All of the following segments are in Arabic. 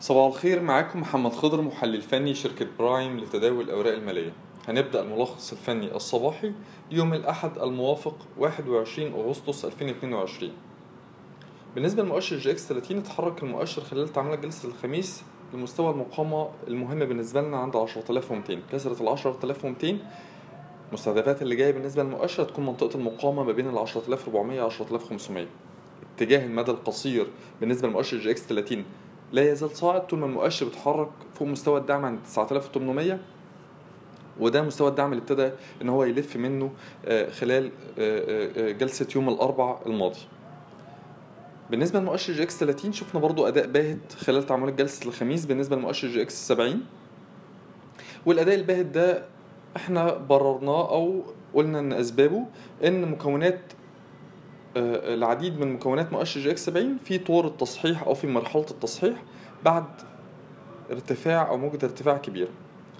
صباح الخير معاكم محمد خضر محلل فني شركة برايم لتداول الأوراق المالية. هنبدأ الملخص الفني الصباحي يوم الأحد الموافق 21 أغسطس 2022 بالنسبة لمؤشر EGX 30 اتحرك المؤشر خلال تعاملات جلسة الخميس لمستوى المقاومة المهم بالنسبة لنا عند 10200 كسرت ال 10200 المستهدفات اللي جاية بالنسبة للمؤشر هتكون منطقة المقاومة ما بين ال 10400 و 10500 اتجاه المدى القصير بالنسبة لمؤشر EGX 30 لا يزال صاعد طول ما المؤشر بيتحرك فوق مستوى الدعم عند 9800 وده مستوى الدعم اللي ابتدى إن هو يلف منه آه، خلال آه، آه، جلسة يوم الأربع الماضي. بالنسبة لمؤشر EGX 30 شفنا برضو أداء باهت خلال تعاملات جلسة الخميس بالنسبة لمؤشر EGX 70 والأداء الباهت ده إحنا بررناه أو قلنا إن أسبابه إن مكونات العديد من مكونات مؤشر EGX 70 في طور التصحيح أو في مرحلة التصحيح بعد ارتفاع أو موجة ارتفاع كبيرة.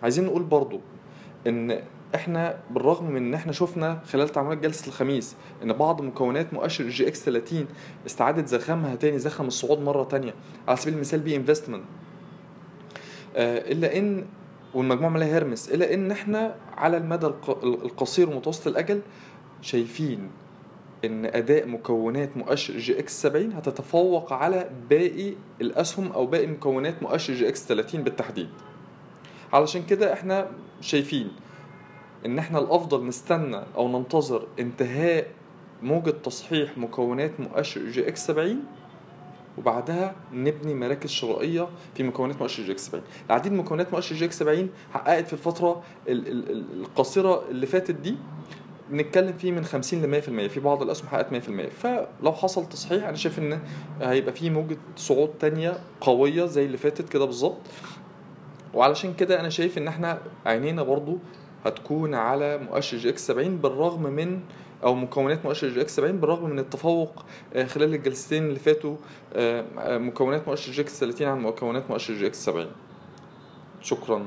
عايزين نقول برضو إن إحنا بالرغم من إن إحنا شفنا خلال تعاملات جلسة الخميس إن بعض مكونات مؤشر EGX 30 استعادت زخمها تاني زخم الصعود مرة تانية على سبيل المثال B Investment إلا إن والمجموعة المالية هيرمس إلا إن إحنا على المدى الق- القصير ومتوسط الأجل شايفين إن أداء مكونات مؤشر EGX 70 هتتفوق على باقي الأسهم أو باقي مكونات مؤشر EGX 30 بالتحديد. علشان كده إحنا شايفين إن إحنا الأفضل نستنى أو ننتظر انتهاء موجة تصحيح مكونات مؤشر EGX 70 وبعدها نبني مراكز شرائية في مكونات مؤشر EGX 70 العديد من مكونات مؤشر EGX 70 حققت في الفترة ال- ال- ال- القصيرة اللي فاتت دي بنتكلم فيه من 50 ل 100% في بعض الأسهم حققت 100% فلو حصل تصحيح أنا شايف إن هيبقى في موجة صعود تانية قوية زي اللي فاتت كده بالظبط. وعلشان كده أنا شايف إن إحنا عينينا برضو هتكون على مؤشر EGX 70 بالرغم من أو مكونات مؤشر EGX 70 بالرغم من التفوق آه، خلال الجلستين اللي فاتوا آه، آه، مكونات مؤشر EGX 30 عن مكونات مؤشر EGX 70 شكرا.